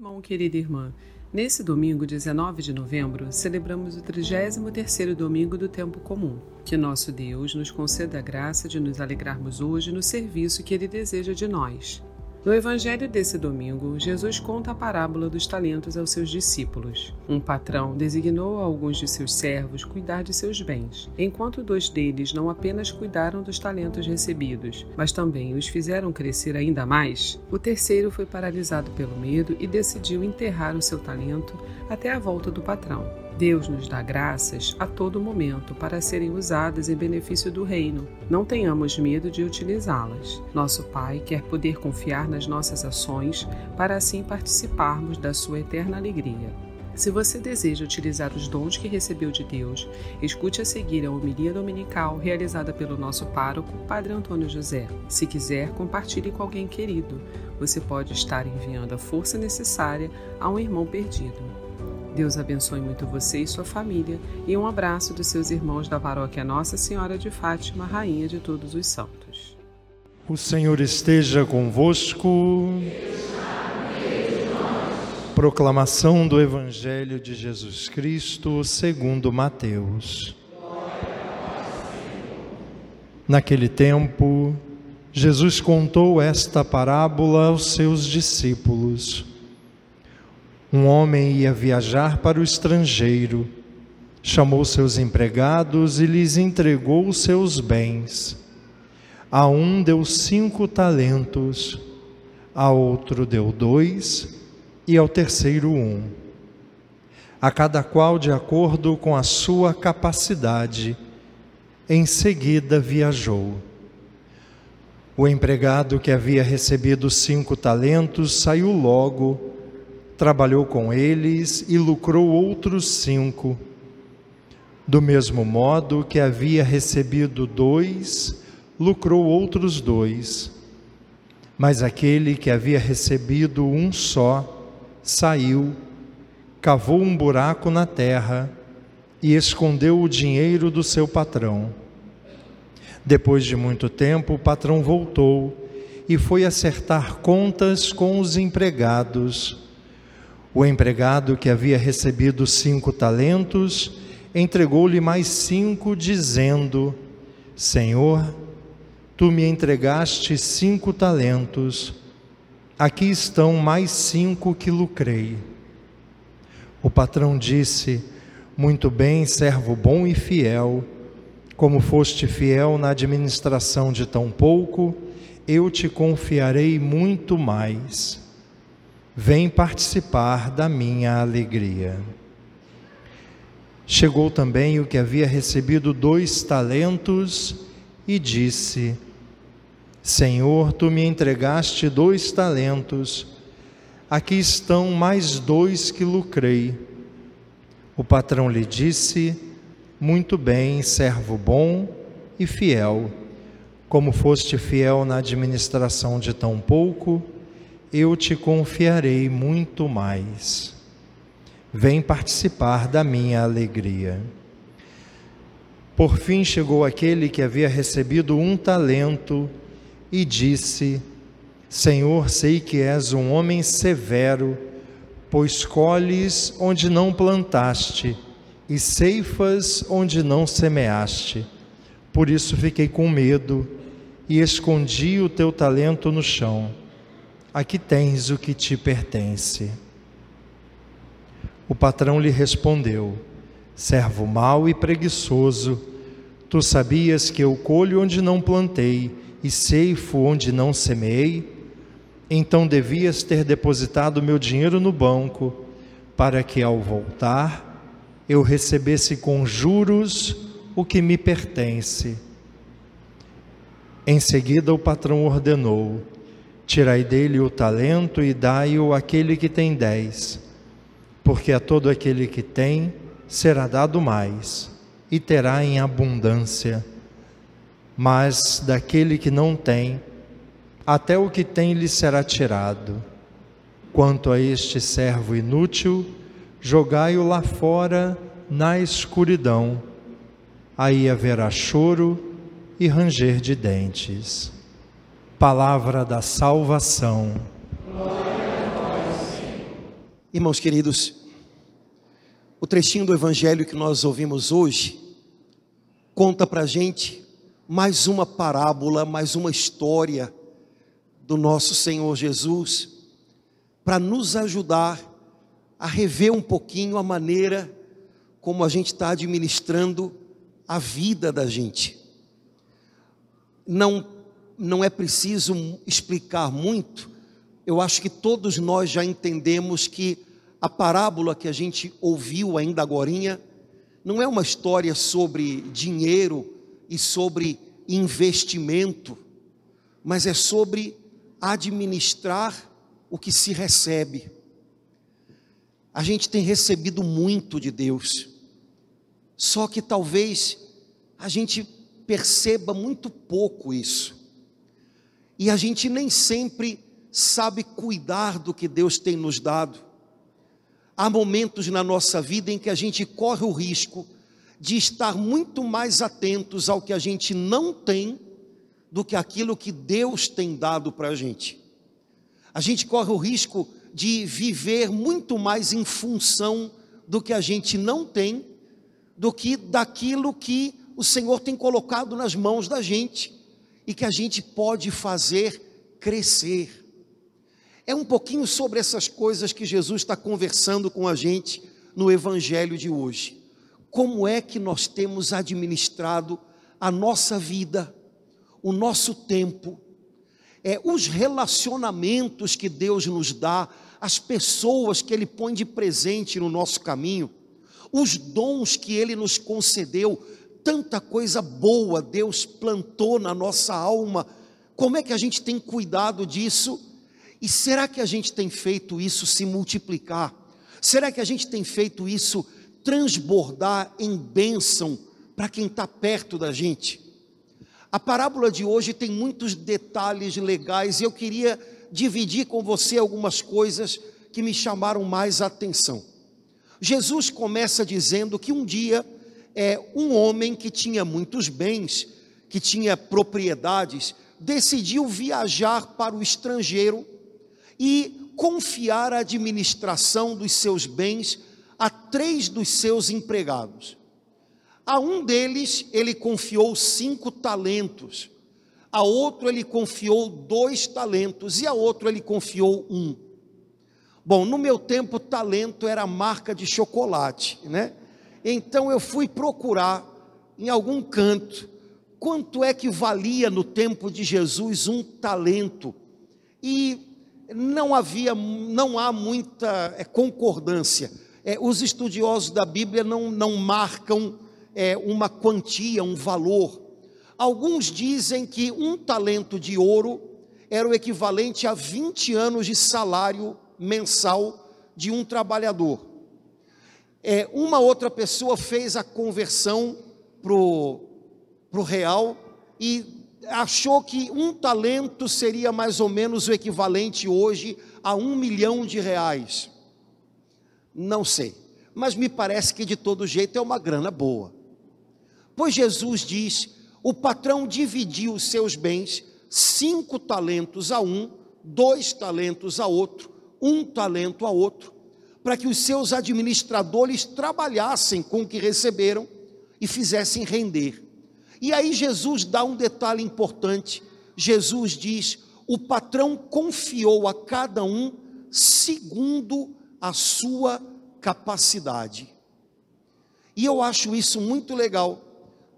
irmão, querida irmã, nesse domingo, 19 de novembro, celebramos o 33º domingo do tempo comum. Que nosso Deus nos conceda a graça de nos alegrarmos hoje no serviço que ele deseja de nós. No evangelho desse domingo, Jesus conta a parábola dos talentos aos seus discípulos. Um patrão designou a alguns de seus servos cuidar de seus bens, enquanto dois deles não apenas cuidaram dos talentos recebidos, mas também os fizeram crescer ainda mais. O terceiro foi paralisado pelo medo e decidiu enterrar o seu talento até a volta do patrão. Deus nos dá graças a todo momento para serem usadas em benefício do reino. Não tenhamos medo de utilizá-las. Nosso Pai quer poder confiar nas nossas ações para assim participarmos da sua eterna alegria. Se você deseja utilizar os dons que recebeu de Deus, escute a seguir a homilia dominical realizada pelo nosso pároco, Padre Antônio José. Se quiser, compartilhe com alguém querido. Você pode estar enviando a força necessária a um irmão perdido. Deus abençoe muito você e sua família e um abraço dos seus irmãos da paróquia Nossa Senhora de Fátima, Rainha de todos os santos. O Senhor esteja convosco. Proclamação do Evangelho de Jesus Cristo segundo Mateus. Naquele tempo, Jesus contou esta parábola aos seus discípulos. Um homem ia viajar para o estrangeiro, chamou seus empregados e lhes entregou seus bens. A um deu cinco talentos, a outro deu dois e ao terceiro um. A cada qual de acordo com a sua capacidade. Em seguida viajou. O empregado que havia recebido cinco talentos saiu logo trabalhou com eles e lucrou outros cinco. Do mesmo modo que havia recebido dois, lucrou outros dois. Mas aquele que havia recebido um só, saiu, cavou um buraco na terra e escondeu o dinheiro do seu patrão. Depois de muito tempo, o patrão voltou e foi acertar contas com os empregados. O empregado que havia recebido cinco talentos entregou-lhe mais cinco, dizendo: Senhor, tu me entregaste cinco talentos, aqui estão mais cinco que lucrei. O patrão disse: Muito bem, servo bom e fiel, como foste fiel na administração de tão pouco, eu te confiarei muito mais vem participar da minha alegria. Chegou também o que havia recebido dois talentos e disse: Senhor, tu me entregaste dois talentos, aqui estão mais dois que lucrei. O patrão lhe disse: Muito bem, servo bom e fiel. Como foste fiel na administração de tão pouco, eu te confiarei muito mais. Vem participar da minha alegria. Por fim chegou aquele que havia recebido um talento e disse: Senhor, sei que és um homem severo, pois colhes onde não plantaste e ceifas onde não semeaste. Por isso fiquei com medo e escondi o teu talento no chão aqui tens o que te pertence. O patrão lhe respondeu: Servo mau e preguiçoso, tu sabias que eu colho onde não plantei e ceifo onde não semeei? Então devias ter depositado meu dinheiro no banco, para que ao voltar eu recebesse com juros o que me pertence. Em seguida o patrão ordenou: Tirai dele o talento e dai-o àquele que tem dez, porque a todo aquele que tem será dado mais, e terá em abundância. Mas daquele que não tem, até o que tem lhe será tirado. Quanto a este servo inútil, jogai-o lá fora na escuridão. Aí haverá choro e ranger de dentes. Palavra da salvação. Irmãos queridos, o trechinho do Evangelho que nós ouvimos hoje conta para gente mais uma parábola, mais uma história do nosso Senhor Jesus, para nos ajudar a rever um pouquinho a maneira como a gente está administrando a vida da gente. Não, não é preciso explicar muito, eu acho que todos nós já entendemos que a parábola que a gente ouviu ainda agora não é uma história sobre dinheiro e sobre investimento, mas é sobre administrar o que se recebe. A gente tem recebido muito de Deus, só que talvez a gente perceba muito pouco isso, e a gente nem sempre sabe cuidar do que Deus tem nos dado. Há momentos na nossa vida em que a gente corre o risco de estar muito mais atentos ao que a gente não tem do que aquilo que Deus tem dado para a gente. A gente corre o risco de viver muito mais em função do que a gente não tem, do que daquilo que o Senhor tem colocado nas mãos da gente e que a gente pode fazer crescer. É um pouquinho sobre essas coisas que Jesus está conversando com a gente no Evangelho de hoje. Como é que nós temos administrado a nossa vida, o nosso tempo, é, os relacionamentos que Deus nos dá, as pessoas que Ele põe de presente no nosso caminho, os dons que Ele nos concedeu, tanta coisa boa Deus plantou na nossa alma, como é que a gente tem cuidado disso? E será que a gente tem feito isso se multiplicar? Será que a gente tem feito isso transbordar em bênção para quem está perto da gente? A parábola de hoje tem muitos detalhes legais e eu queria dividir com você algumas coisas que me chamaram mais a atenção. Jesus começa dizendo que um dia é, um homem que tinha muitos bens, que tinha propriedades, decidiu viajar para o estrangeiro e confiar a administração dos seus bens a três dos seus empregados. A um deles ele confiou cinco talentos, a outro ele confiou dois talentos e a outro ele confiou um. Bom, no meu tempo, talento era marca de chocolate, né? Então eu fui procurar em algum canto quanto é que valia no tempo de Jesus um talento. E não havia, não há muita é, concordância. É, os estudiosos da Bíblia não, não marcam é, uma quantia, um valor. Alguns dizem que um talento de ouro era o equivalente a 20 anos de salário mensal de um trabalhador. É, uma outra pessoa fez a conversão para o real e achou que um talento seria mais ou menos o equivalente hoje a um milhão de reais. Não sei, mas me parece que de todo jeito é uma grana boa. Pois Jesus diz: o patrão dividiu os seus bens, cinco talentos a um, dois talentos a outro, um talento a outro, para que os seus administradores trabalhassem com o que receberam e fizessem render. E aí Jesus dá um detalhe importante. Jesus diz: o patrão confiou a cada um segundo a sua capacidade. E eu acho isso muito legal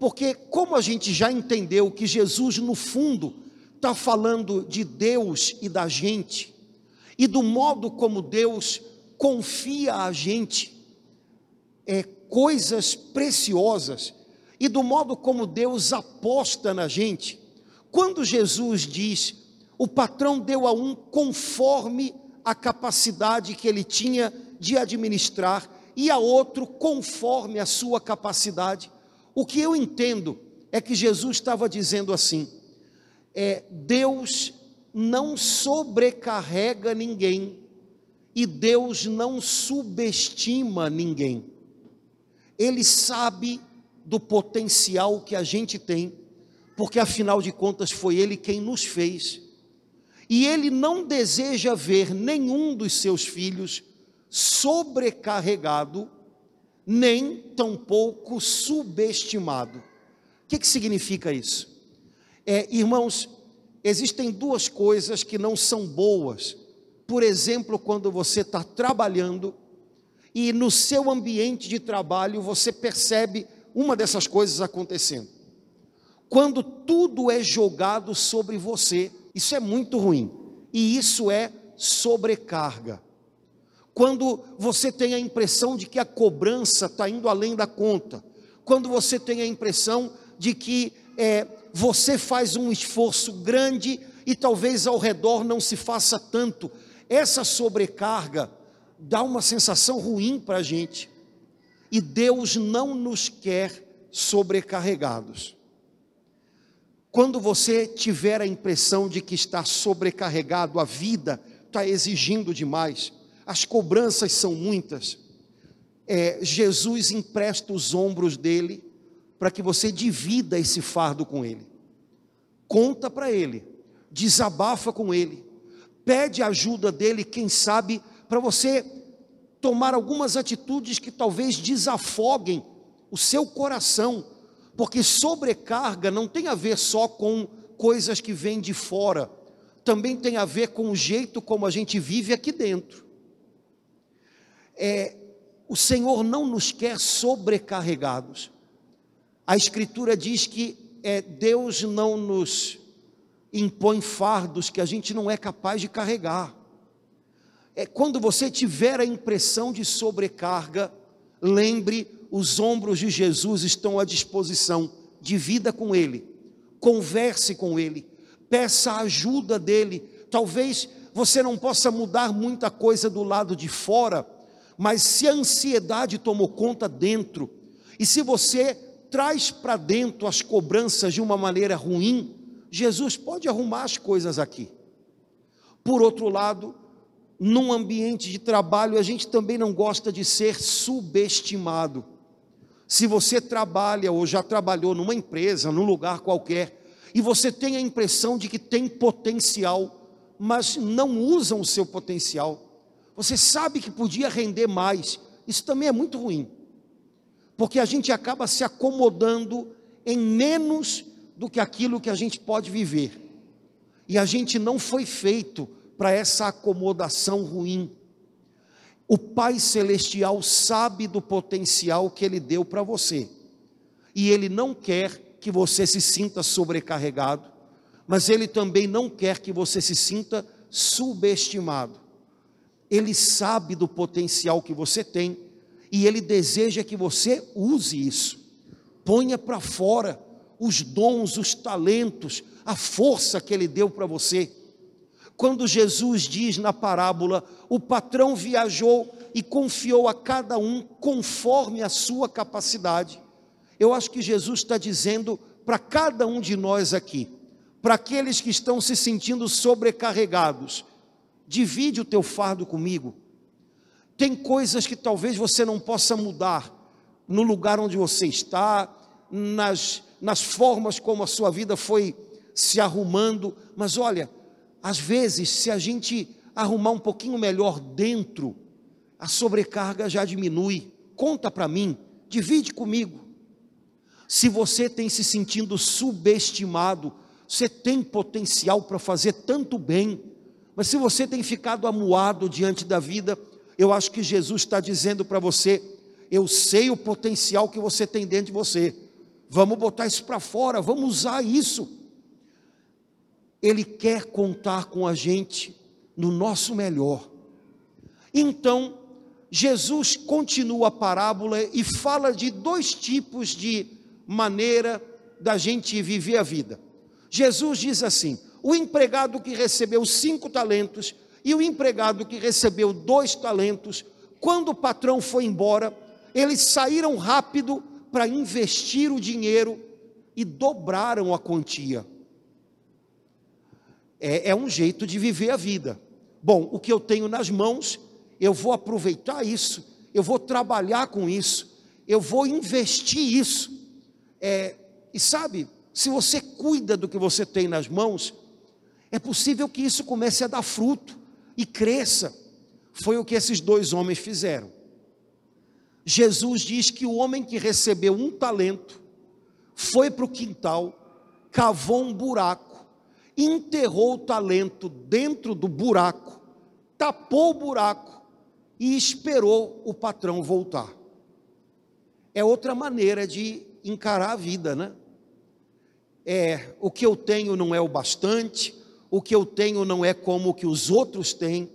porque, como a gente já entendeu que Jesus, no fundo, está falando de Deus e da gente, e do modo como Deus confia a gente é, coisas preciosas, e do modo como Deus aposta na gente, quando Jesus diz, o patrão deu a um conforme a capacidade que ele tinha de administrar, e a outro conforme a sua capacidade, o que eu entendo é que Jesus estava dizendo assim: é, Deus não sobrecarrega ninguém e Deus não subestima ninguém. Ele sabe do potencial que a gente tem, porque afinal de contas foi Ele quem nos fez. E Ele não deseja ver nenhum dos seus filhos sobrecarregado, nem tampouco subestimado. O que, que significa isso? É, irmãos, existem duas coisas que não são boas. Por exemplo, quando você está trabalhando e no seu ambiente de trabalho você percebe uma dessas coisas acontecendo. Quando tudo é jogado sobre você, isso é muito ruim. E isso é sobrecarga. Quando você tem a impressão de que a cobrança está indo além da conta, quando você tem a impressão de que é, você faz um esforço grande e talvez ao redor não se faça tanto, essa sobrecarga dá uma sensação ruim para a gente. E Deus não nos quer sobrecarregados. Quando você tiver a impressão de que está sobrecarregado, a vida está exigindo demais, as cobranças são muitas, é, Jesus empresta os ombros dele para que você divida esse fardo com ele. Conta para ele, desabafa com ele, pede ajuda dele, quem sabe, para você tomar algumas atitudes que talvez desafoguem o seu coração porque sobrecarga não tem a ver só com coisas que vêm de fora, também tem a ver com o jeito como a gente vive aqui dentro. É, o Senhor não nos quer sobrecarregados. A Escritura diz que é, Deus não nos impõe fardos que a gente não é capaz de carregar. É, quando você tiver a impressão de sobrecarga, lembre os ombros de Jesus estão à disposição, divida com Ele, converse com Ele, peça a ajuda dEle. Talvez você não possa mudar muita coisa do lado de fora, mas se a ansiedade tomou conta dentro, e se você traz para dentro as cobranças de uma maneira ruim, Jesus pode arrumar as coisas aqui. Por outro lado, num ambiente de trabalho, a gente também não gosta de ser subestimado. Se você trabalha ou já trabalhou numa empresa, num lugar qualquer, e você tem a impressão de que tem potencial, mas não usam o seu potencial, você sabe que podia render mais, isso também é muito ruim, porque a gente acaba se acomodando em menos do que aquilo que a gente pode viver, e a gente não foi feito para essa acomodação ruim. O Pai Celestial sabe do potencial que Ele deu para você, e Ele não quer que você se sinta sobrecarregado, mas Ele também não quer que você se sinta subestimado. Ele sabe do potencial que você tem e Ele deseja que você use isso, ponha para fora os dons, os talentos, a força que Ele deu para você quando Jesus diz na parábola: o patrão viajou e confiou a cada um conforme a sua capacidade. Eu acho que Jesus está dizendo para cada um de nós aqui, para aqueles que estão se sentindo sobrecarregados, divide o teu fardo comigo. Tem coisas que talvez você não possa mudar no lugar onde você está, nas, nas formas como a sua vida foi se arrumando, mas olha, às vezes, se a gente arrumar um pouquinho melhor dentro, a sobrecarga já diminui. Conta para mim, divide comigo. Se você tem se sentindo subestimado, você tem potencial para fazer tanto bem, mas se você tem ficado amuado diante da vida, eu acho que Jesus está dizendo para você: eu sei o potencial que você tem dentro de você, vamos botar isso para fora, vamos usar isso. Ele quer contar com a gente no nosso melhor. Então, Jesus continua a parábola e fala de dois tipos de maneira da gente viver a vida. Jesus diz assim: o empregado que recebeu cinco talentos e o empregado que recebeu dois talentos, quando o patrão foi embora, eles saíram rápido para investir o dinheiro e dobraram a quantia é, é um jeito de viver a vida. Bom, o que eu tenho nas mãos, eu vou aproveitar isso, eu vou trabalhar com isso, eu vou investir isso. É, e sabe, se você cuida do que você tem nas mãos, é possível que isso comece a dar fruto e cresça. Foi o que esses dois homens fizeram. Jesus diz que o homem que recebeu um talento foi para o quintal, cavou um buraco, enterrou o talento dentro do buraco, tapou o buraco e esperou o patrão voltar. É outra maneira de encarar a vida, né? É, o que eu tenho não é o bastante, o que eu tenho não é como o que os outros têm,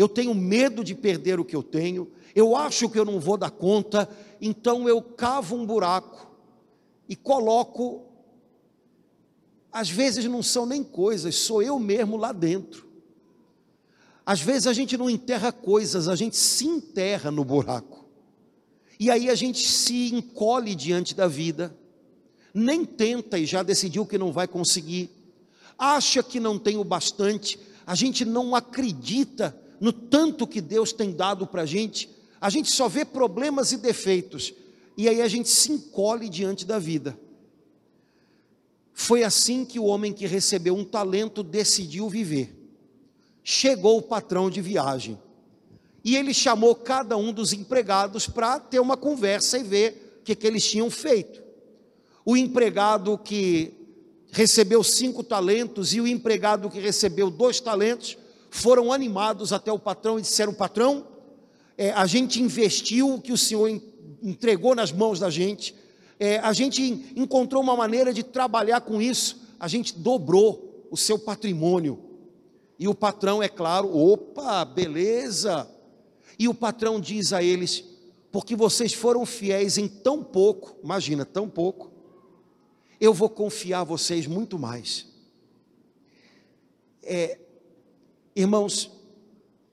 eu tenho medo de perder o que eu tenho, eu acho que eu não vou dar conta, então eu cavo um buraco e coloco. Às vezes não são nem coisas, sou eu mesmo lá dentro. Às vezes a gente não enterra coisas, a gente se enterra no buraco. E aí a gente se encolhe diante da vida, nem tenta e já decidiu que não vai conseguir, acha que não tem o bastante, a gente não acredita no tanto que Deus tem dado para a gente, a gente só vê problemas e defeitos, e aí a gente se encolhe diante da vida. Foi assim que o homem que recebeu um talento decidiu viver. Chegou o patrão de viagem, e ele chamou cada um dos empregados para ter uma conversa e ver o que, que eles tinham feito. O empregado que recebeu cinco talentos e o empregado que recebeu dois talentos foram animados até o patrão e disseram: Patrão, é, a gente investiu o que o Senhor entregou nas mãos da gente, é, a gente encontrou uma maneira de trabalhar com isso, a gente dobrou o seu patrimônio. E o patrão, é claro, opa, beleza. E o patrão diz a eles: porque vocês foram fiéis em tão pouco, imagina, tão pouco, eu vou confiar vocês muito mais. É, irmãos,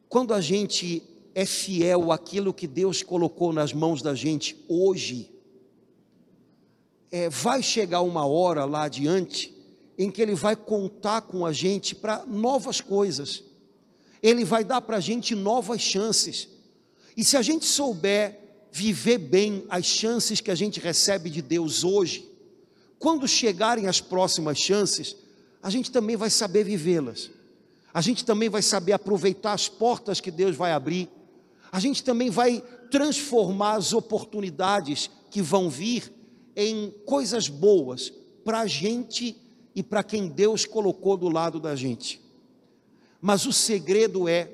quando a gente é fiel àquilo que Deus colocou nas mãos da gente hoje, é, vai chegar uma hora lá adiante em que Ele vai contar com a gente para novas coisas, Ele vai dar para a gente novas chances, e se a gente souber viver bem as chances que a gente recebe de Deus hoje, quando chegarem as próximas chances, a gente também vai saber vivê-las, a gente também vai saber aproveitar as portas que Deus vai abrir a gente também vai transformar as oportunidades que vão vir em coisas boas para a gente e para quem Deus colocou do lado da gente. Mas o segredo é: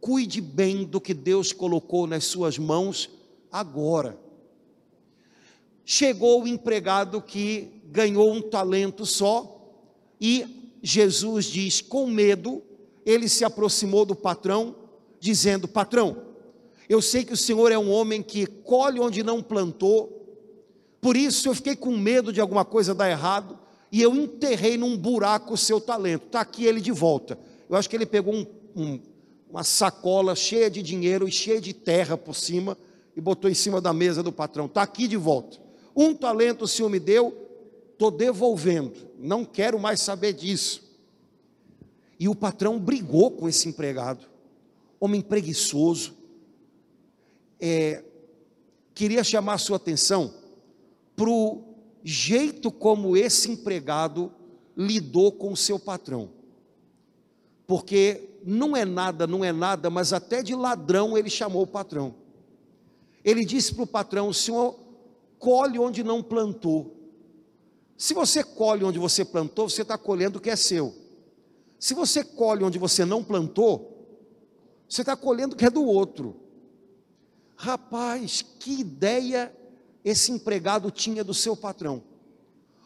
cuide bem do que Deus colocou nas suas mãos agora. Chegou o empregado que ganhou um talento só, e Jesus diz: com medo, ele se aproximou do patrão, dizendo: Patrão, eu sei que o Senhor é um homem que colhe onde não plantou, por isso eu fiquei com medo de alguma coisa dar errado e eu enterrei num buraco o seu talento. Está aqui ele de volta. Eu acho que ele pegou um, um, uma sacola cheia de dinheiro e cheia de terra por cima e botou em cima da mesa do patrão. Está aqui de volta. Um talento o Senhor me deu, estou devolvendo. Não quero mais saber disso. E o patrão brigou com esse empregado, homem preguiçoso, é, queria chamar a sua atenção para o jeito como esse empregado lidou com o seu patrão. Porque não é nada, não é nada, mas até de ladrão ele chamou o patrão. Ele disse para o patrão: senhor colhe onde não plantou. Se você colhe onde você plantou, você está colhendo o que é seu. Se você colhe onde você não plantou, você está colhendo o que é do outro. Rapaz, que ideia esse empregado tinha do seu patrão.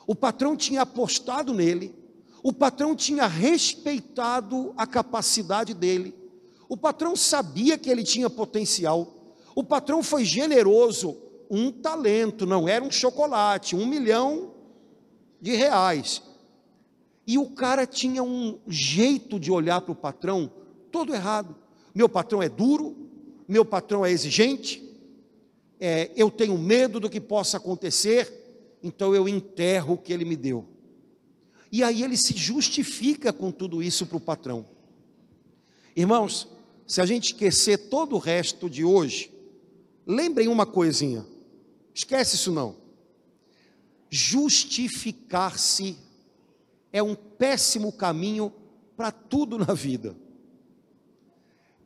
O patrão tinha apostado nele, o patrão tinha respeitado a capacidade dele, o patrão sabia que ele tinha potencial, o patrão foi generoso, um talento, não era um chocolate, um milhão de reais. E o cara tinha um jeito de olhar para o patrão todo errado. Meu patrão é duro, meu patrão é exigente, é, eu tenho medo do que possa acontecer, então eu enterro o que ele me deu. E aí ele se justifica com tudo isso para o patrão. Irmãos, se a gente esquecer todo o resto de hoje, lembrem uma coisinha, esquece isso não. Justificar-se é um péssimo caminho para tudo na vida.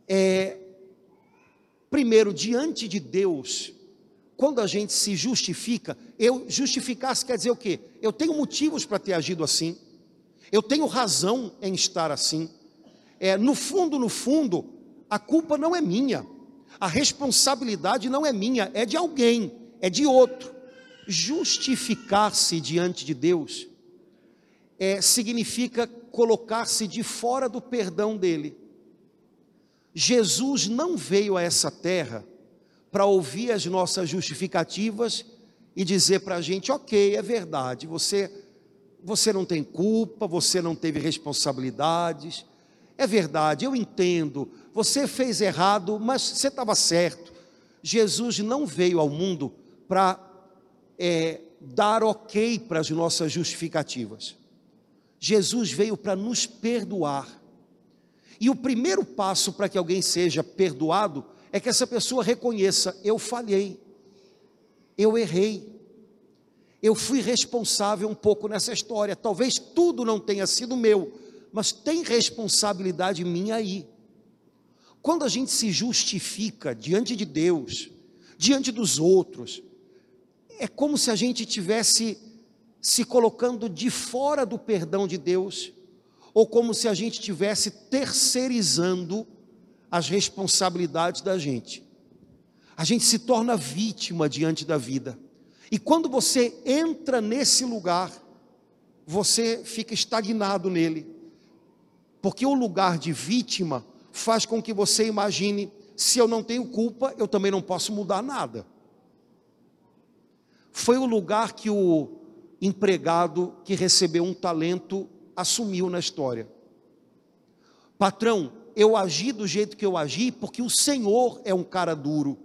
É, Primeiro, diante de Deus, quando a gente se justifica, eu justificar-se quer dizer o quê? Eu tenho motivos para ter agido assim, eu tenho razão em estar assim. É, no fundo, no fundo, a culpa não é minha, a responsabilidade não é minha, é de alguém, é de outro. Justificar-se diante de Deus é, significa colocar-se de fora do perdão dele. Jesus não veio a essa terra para ouvir as nossas justificativas e dizer para a gente: ok, é verdade, você, você não tem culpa, você não teve responsabilidades, é verdade, eu entendo, você fez errado, mas você estava certo. Jesus não veio ao mundo para é, dar ok para as nossas justificativas. Jesus veio para nos perdoar. E o primeiro passo para que alguém seja perdoado é que essa pessoa reconheça: eu falhei, eu errei, eu fui responsável um pouco nessa história. Talvez tudo não tenha sido meu, mas tem responsabilidade minha aí. Quando a gente se justifica diante de Deus, diante dos outros, é como se a gente tivesse se colocando de fora do perdão de Deus, ou como se a gente tivesse terceirizando as responsabilidades da gente. A gente se torna vítima diante da vida. E quando você entra nesse lugar, você fica estagnado nele. Porque o lugar de vítima faz com que você imagine: se eu não tenho culpa, eu também não posso mudar nada. Foi o lugar que o empregado que recebeu um talento assumiu na história. Patrão, eu agi do jeito que eu agi porque o Senhor é um cara duro.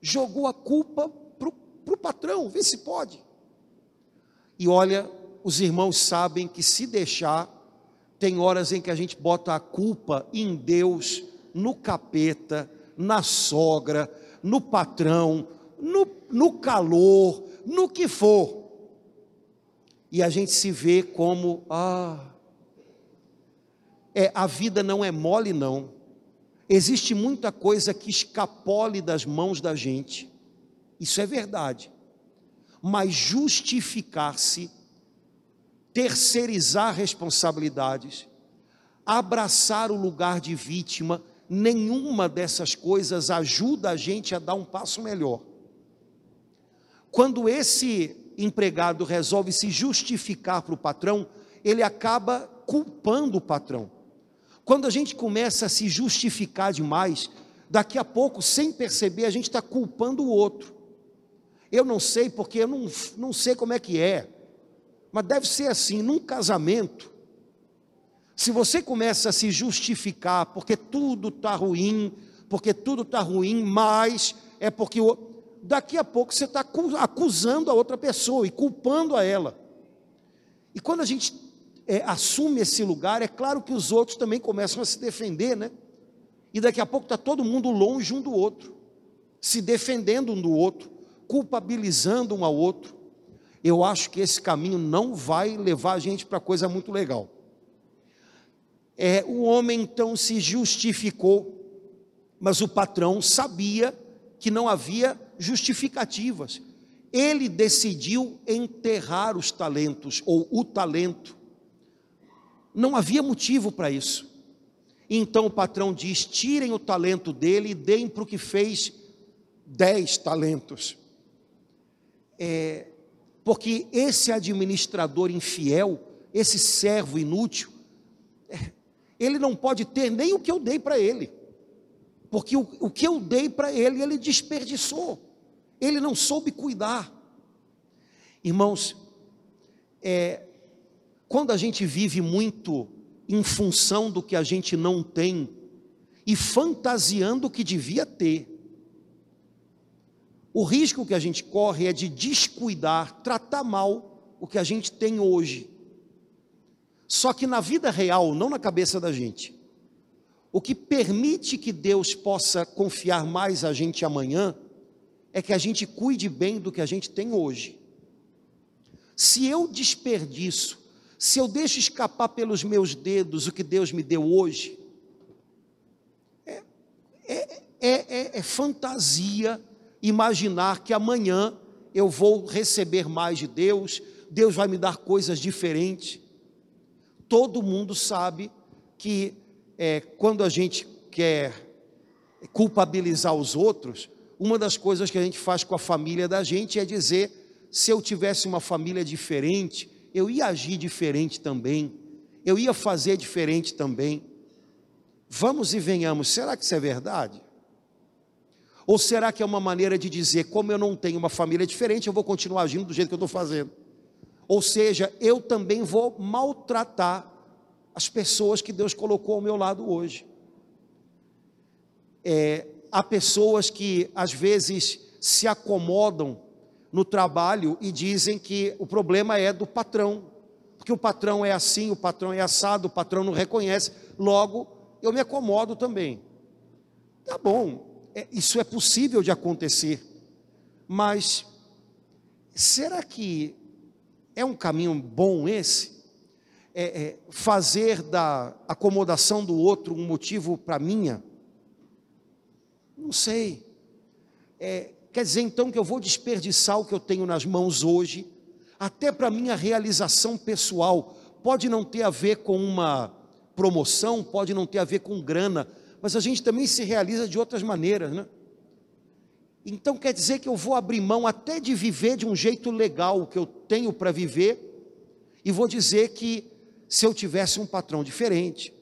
Jogou a culpa para o patrão, vê se pode. E olha, os irmãos sabem que se deixar, tem horas em que a gente bota a culpa em Deus, no capeta, na sogra, no patrão, no, no calor, no que for. E a gente se vê como, ah, é, a vida não é mole, não. Existe muita coisa que escapole das mãos da gente. Isso é verdade. Mas justificar-se terceirizar responsabilidades, abraçar o lugar de vítima, nenhuma dessas coisas ajuda a gente a dar um passo melhor. Quando esse empregado resolve se justificar para o patrão, ele acaba culpando o patrão. Quando a gente começa a se justificar demais, daqui a pouco, sem perceber, a gente está culpando o outro. Eu não sei porque eu não, não sei como é que é. Mas deve ser assim, num casamento, se você começa a se justificar porque tudo está ruim, porque tudo está ruim, mas é porque o... daqui a pouco você está acusando a outra pessoa e culpando a ela. E quando a gente é, assume esse lugar, é claro que os outros também começam a se defender, né? E daqui a pouco está todo mundo longe um do outro, se defendendo um do outro, culpabilizando um ao outro eu acho que esse caminho não vai levar a gente para coisa muito legal. É, o homem então se justificou, mas o patrão sabia que não havia justificativas. Ele decidiu enterrar os talentos, ou o talento. Não havia motivo para isso. Então o patrão diz: tirem o talento dele e deem para o que fez dez talentos. É, porque esse administrador infiel, esse servo inútil, ele não pode ter nem o que eu dei para ele, porque o, o que eu dei para ele, ele desperdiçou, ele não soube cuidar. Irmãos, é, quando a gente vive muito em função do que a gente não tem e fantasiando o que devia ter, o risco que a gente corre é de descuidar, tratar mal o que a gente tem hoje. Só que na vida real, não na cabeça da gente, o que permite que Deus possa confiar mais a gente amanhã é que a gente cuide bem do que a gente tem hoje. Se eu desperdiço, se eu deixo escapar pelos meus dedos o que Deus me deu hoje, é, é, é, é, é fantasia imaginar que amanhã eu vou receber mais de Deus, Deus vai me dar coisas diferentes. Todo mundo sabe que é, quando a gente quer culpabilizar os outros, uma das coisas que a gente faz com a família da gente é dizer: se eu tivesse uma família diferente, eu ia agir diferente também, eu ia fazer diferente também. Vamos e venhamos, será que isso é verdade? Ou será que é uma maneira de dizer, como eu não tenho uma família diferente, eu vou continuar agindo do jeito que eu estou fazendo? Ou seja, eu também vou maltratar as pessoas que Deus colocou ao meu lado hoje. É, há pessoas que às vezes se acomodam no trabalho e dizem que o problema é do patrão, porque o patrão é assim, o patrão é assado, o patrão não reconhece, logo eu me acomodo também. Tá bom, é, isso é possível de acontecer, mas será que é um caminho bom esse? É, é, fazer da acomodação do outro um motivo para minha? Não sei. É, quer dizer então que eu vou desperdiçar o que eu tenho nas mãos hoje, até para minha realização pessoal. Pode não ter a ver com uma promoção, pode não ter a ver com grana, mas a gente também se realiza de outras maneiras, né? Então quer dizer que eu vou abrir mão até de viver de um jeito legal que eu tenho para viver, e vou dizer que se eu tivesse um patrão diferente,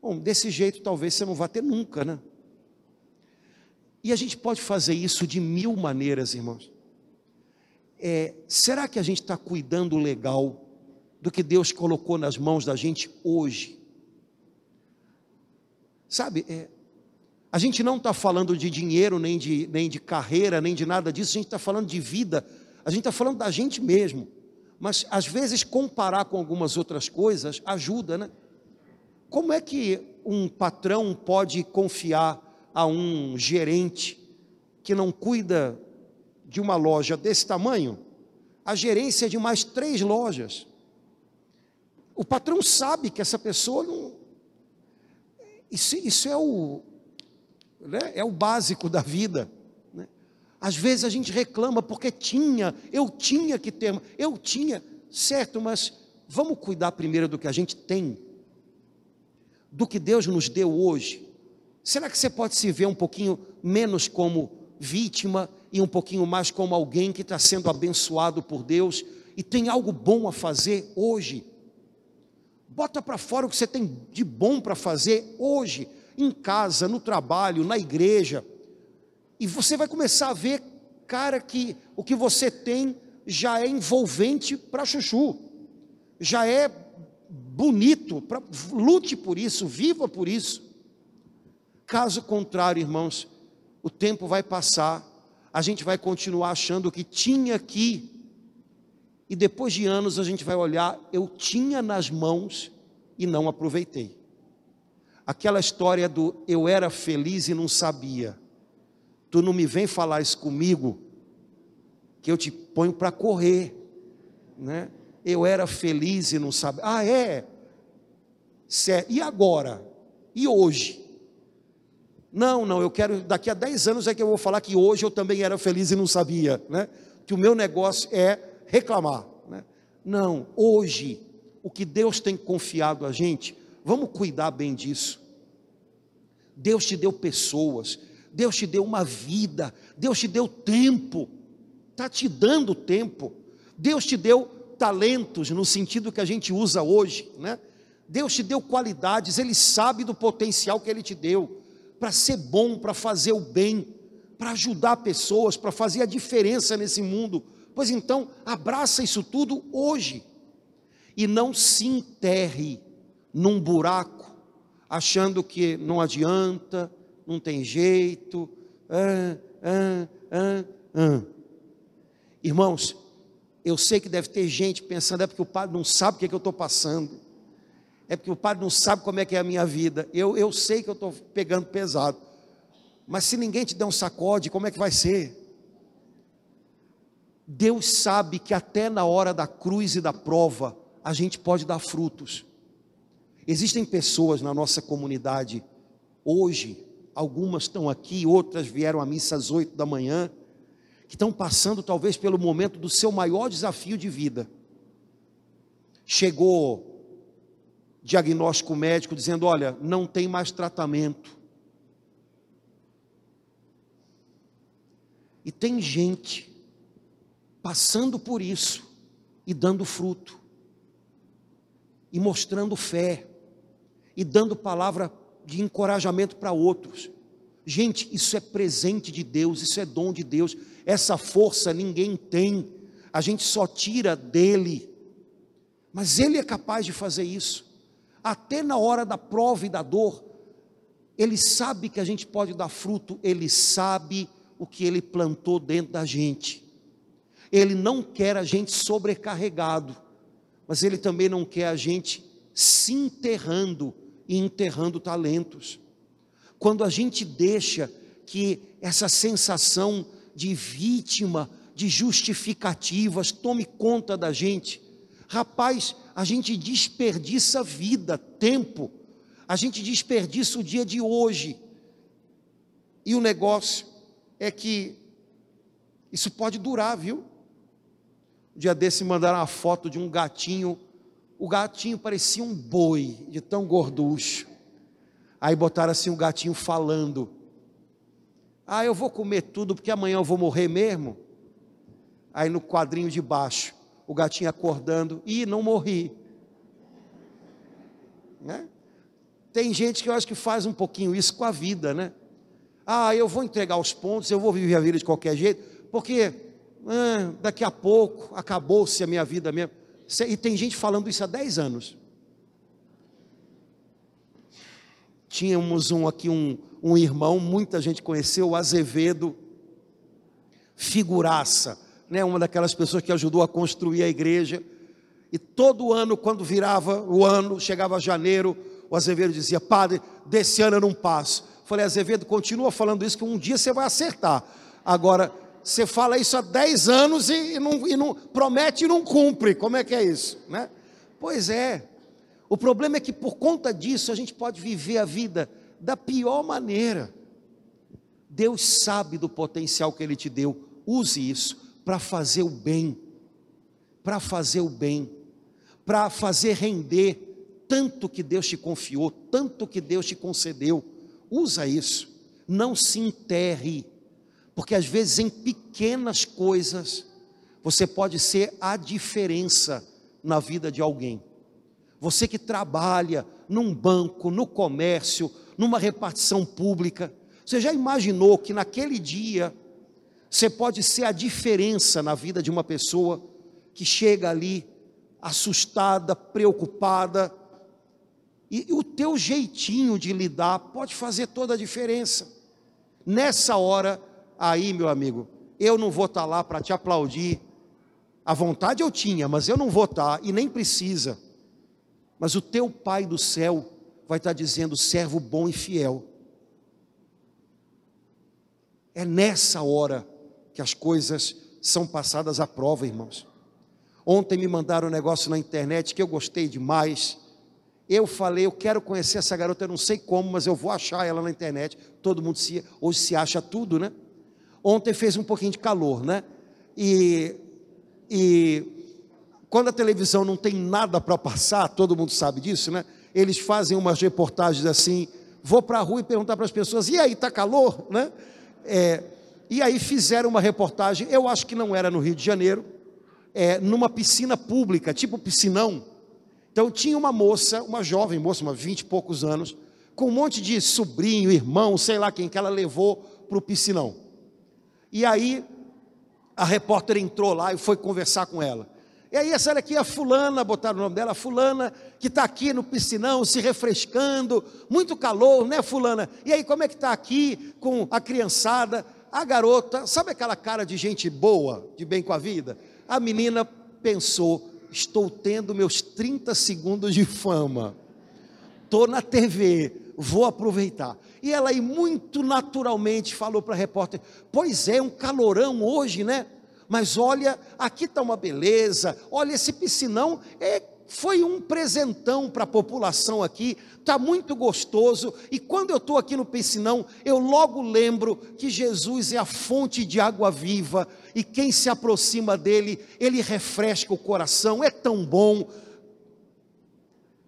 bom, desse jeito talvez você não vá ter nunca, né? E a gente pode fazer isso de mil maneiras, irmãos. É, será que a gente está cuidando legal do que Deus colocou nas mãos da gente hoje? Sabe, é, a gente não está falando de dinheiro, nem de, nem de carreira, nem de nada disso, a gente está falando de vida, a gente está falando da gente mesmo. Mas às vezes comparar com algumas outras coisas ajuda, né? Como é que um patrão pode confiar a um gerente que não cuida de uma loja desse tamanho, a gerência de mais três lojas. O patrão sabe que essa pessoa não. Isso, isso é, o, né, é o básico da vida. Né? Às vezes a gente reclama porque tinha, eu tinha que ter, eu tinha, certo, mas vamos cuidar primeiro do que a gente tem, do que Deus nos deu hoje. Será que você pode se ver um pouquinho menos como vítima e um pouquinho mais como alguém que está sendo abençoado por Deus e tem algo bom a fazer hoje? Bota para fora o que você tem de bom para fazer hoje, em casa, no trabalho, na igreja. E você vai começar a ver, cara, que o que você tem já é envolvente para chuchu, já é bonito, pra, lute por isso, viva por isso. Caso contrário, irmãos, o tempo vai passar, a gente vai continuar achando que tinha aqui, e depois de anos a gente vai olhar, eu tinha nas mãos e não aproveitei. Aquela história do eu era feliz e não sabia. Tu não me vem falar isso comigo, que eu te ponho para correr, né? Eu era feliz e não sabia. Ah, é? E agora? E hoje? Não, não, eu quero, daqui a 10 anos é que eu vou falar que hoje eu também era feliz e não sabia, né? Que o meu negócio é reclamar, né? Não, hoje, o que Deus tem confiado a gente, vamos cuidar bem disso. Deus te deu pessoas, Deus te deu uma vida, Deus te deu tempo, está te dando tempo, Deus te deu talentos, no sentido que a gente usa hoje, né? Deus te deu qualidades, Ele sabe do potencial que Ele te deu para ser bom, para fazer o bem, para ajudar pessoas, para fazer a diferença nesse mundo. Pois então, abraça isso tudo hoje e não se enterre num buraco, achando que não adianta, não tem jeito. Ah, ah, ah, ah. Irmãos, eu sei que deve ter gente pensando, é porque o padre não sabe o que, é que eu estou passando é porque o padre não sabe como é que é a minha vida. Eu, eu sei que eu estou pegando pesado. Mas se ninguém te der um sacode, como é que vai ser? Deus sabe que até na hora da cruz e da prova, a gente pode dar frutos. Existem pessoas na nossa comunidade hoje algumas estão aqui, outras vieram à missa às oito da manhã, que estão passando talvez pelo momento do seu maior desafio de vida. Chegou diagnóstico médico dizendo: olha, não tem mais tratamento. E tem gente passando por isso e dando fruto, e mostrando fé, e dando palavra de encorajamento para outros. Gente, isso é presente de Deus, isso é dom de Deus. Essa força ninguém tem, a gente só tira dele. Mas ele é capaz de fazer isso. Até na hora da prova e da dor, ele sabe que a gente pode dar fruto, ele sabe o que ele plantou dentro da gente. Ele não quer a gente sobrecarregado, mas ele também não quer a gente se enterrando e enterrando talentos. Quando a gente deixa que essa sensação de vítima, de justificativas tome conta da gente, rapaz, a gente desperdiça vida, tempo, a gente desperdiça o dia de hoje. E o negócio é que isso pode durar, viu? Um dia desse mandaram uma foto de um gatinho o gatinho parecia um boi, de tão gorducho. Aí botaram assim o gatinho falando. Ah, eu vou comer tudo porque amanhã eu vou morrer mesmo. Aí no quadrinho de baixo, o gatinho acordando, e não morri. Né? Tem gente que eu acho que faz um pouquinho isso com a vida, né? Ah, eu vou entregar os pontos, eu vou viver a vida de qualquer jeito, porque ah, daqui a pouco acabou-se a minha vida mesmo. E tem gente falando isso há 10 anos. Tínhamos um aqui, um, um irmão, muita gente conheceu, o Azevedo, figuraça, né? uma daquelas pessoas que ajudou a construir a igreja. E todo ano, quando virava o ano, chegava janeiro, o Azevedo dizia: Padre, desse ano eu não passo. Falei, Azevedo, continua falando isso, que um dia você vai acertar. Agora, você fala isso há 10 anos e, e, não, e não promete e não cumpre. Como é que é isso? Né? Pois é. O problema é que por conta disso a gente pode viver a vida da pior maneira. Deus sabe do potencial que Ele te deu. Use isso para fazer o bem, para fazer o bem, para fazer render tanto que Deus te confiou, tanto que Deus te concedeu. Usa isso. Não se enterre porque às vezes em pequenas coisas você pode ser a diferença na vida de alguém. Você que trabalha num banco, no comércio, numa repartição pública, você já imaginou que naquele dia você pode ser a diferença na vida de uma pessoa que chega ali assustada, preocupada, e o teu jeitinho de lidar pode fazer toda a diferença. Nessa hora, aí, meu amigo, eu não vou estar lá para te aplaudir. A vontade eu tinha, mas eu não vou estar e nem precisa. Mas o teu Pai do céu vai estar dizendo: servo bom e fiel. É nessa hora que as coisas são passadas à prova, irmãos. Ontem me mandaram um negócio na internet que eu gostei demais. Eu falei, eu quero conhecer essa garota, eu não sei como, mas eu vou achar ela na internet. Todo mundo se, hoje se acha tudo, né? Ontem fez um pouquinho de calor, né? E, e quando a televisão não tem nada para passar, todo mundo sabe disso, né? Eles fazem umas reportagens assim, vou para a rua e perguntar para as pessoas, e aí, está calor? Né? É, e aí fizeram uma reportagem, eu acho que não era no Rio de Janeiro, é, numa piscina pública, tipo piscinão. Então tinha uma moça, uma jovem moça, uma vinte e poucos anos, com um monte de sobrinho, irmão, sei lá quem que ela levou para o piscinão. E aí a repórter entrou lá e foi conversar com ela. E aí essa aqui é a fulana, botaram o nome dela, fulana, que está aqui no piscinão, se refrescando, muito calor, né fulana? E aí como é que está aqui com a criançada? A garota, sabe aquela cara de gente boa, de bem com a vida? A menina pensou, estou tendo meus 30 segundos de fama, estou na TV, vou aproveitar. E ela aí muito naturalmente falou para a repórter: Pois é, um calorão hoje, né? Mas olha, aqui está uma beleza, olha esse piscinão, é foi um presentão para a população aqui, está muito gostoso. E quando eu estou aqui no piscinão, eu logo lembro que Jesus é a fonte de água viva, e quem se aproxima dele, ele refresca o coração, é tão bom.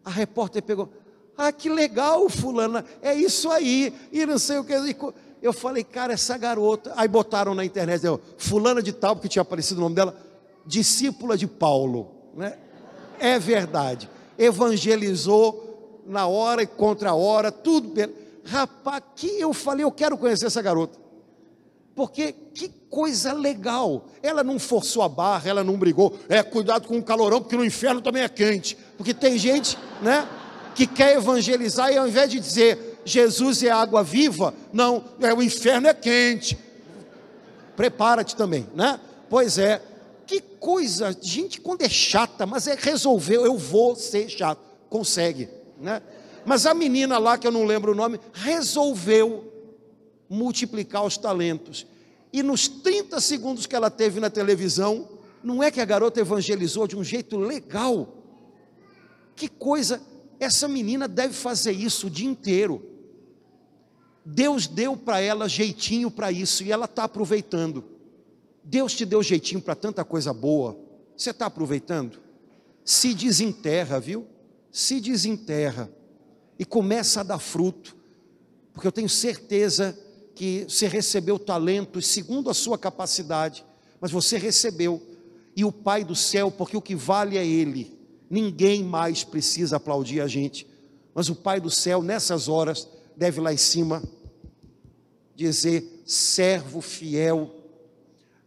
A repórter pegou, ah, que legal, fulana, é isso aí, e não sei o que. Eu falei, cara, essa garota. Aí botaram na internet, fulana de tal, porque tinha aparecido o nome dela, discípula de Paulo, né? É verdade. Evangelizou na hora e contra a hora, tudo. Rapaz, que eu falei, eu quero conhecer essa garota. Porque que coisa legal. Ela não forçou a barra, ela não brigou. É, cuidado com o calorão, porque no inferno também é quente. Porque tem gente, né, que quer evangelizar e ao invés de dizer Jesus é água viva, não, é o inferno é quente. Prepara-te também, né? Pois é, que coisa, gente, quando é chata, mas é resolveu, eu vou ser chato, consegue, né? Mas a menina lá, que eu não lembro o nome, resolveu multiplicar os talentos. E nos 30 segundos que ela teve na televisão, não é que a garota evangelizou de um jeito legal. Que coisa, essa menina deve fazer isso o dia inteiro. Deus deu para ela jeitinho para isso e ela está aproveitando. Deus te deu jeitinho para tanta coisa boa. Você está aproveitando? Se desenterra, viu? Se desenterra e começa a dar fruto, porque eu tenho certeza que você recebeu talentos segundo a sua capacidade, mas você recebeu, e o Pai do céu, porque o que vale é Ele, ninguém mais precisa aplaudir a gente, mas o Pai do céu, nessas horas, deve lá em cima dizer: servo fiel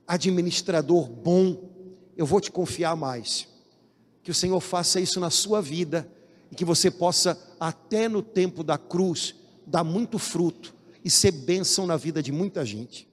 administrador bom, eu vou te confiar mais. Que o Senhor faça isso na sua vida e que você possa, até no tempo da cruz, dar muito fruto e ser bênção na vida de muita gente.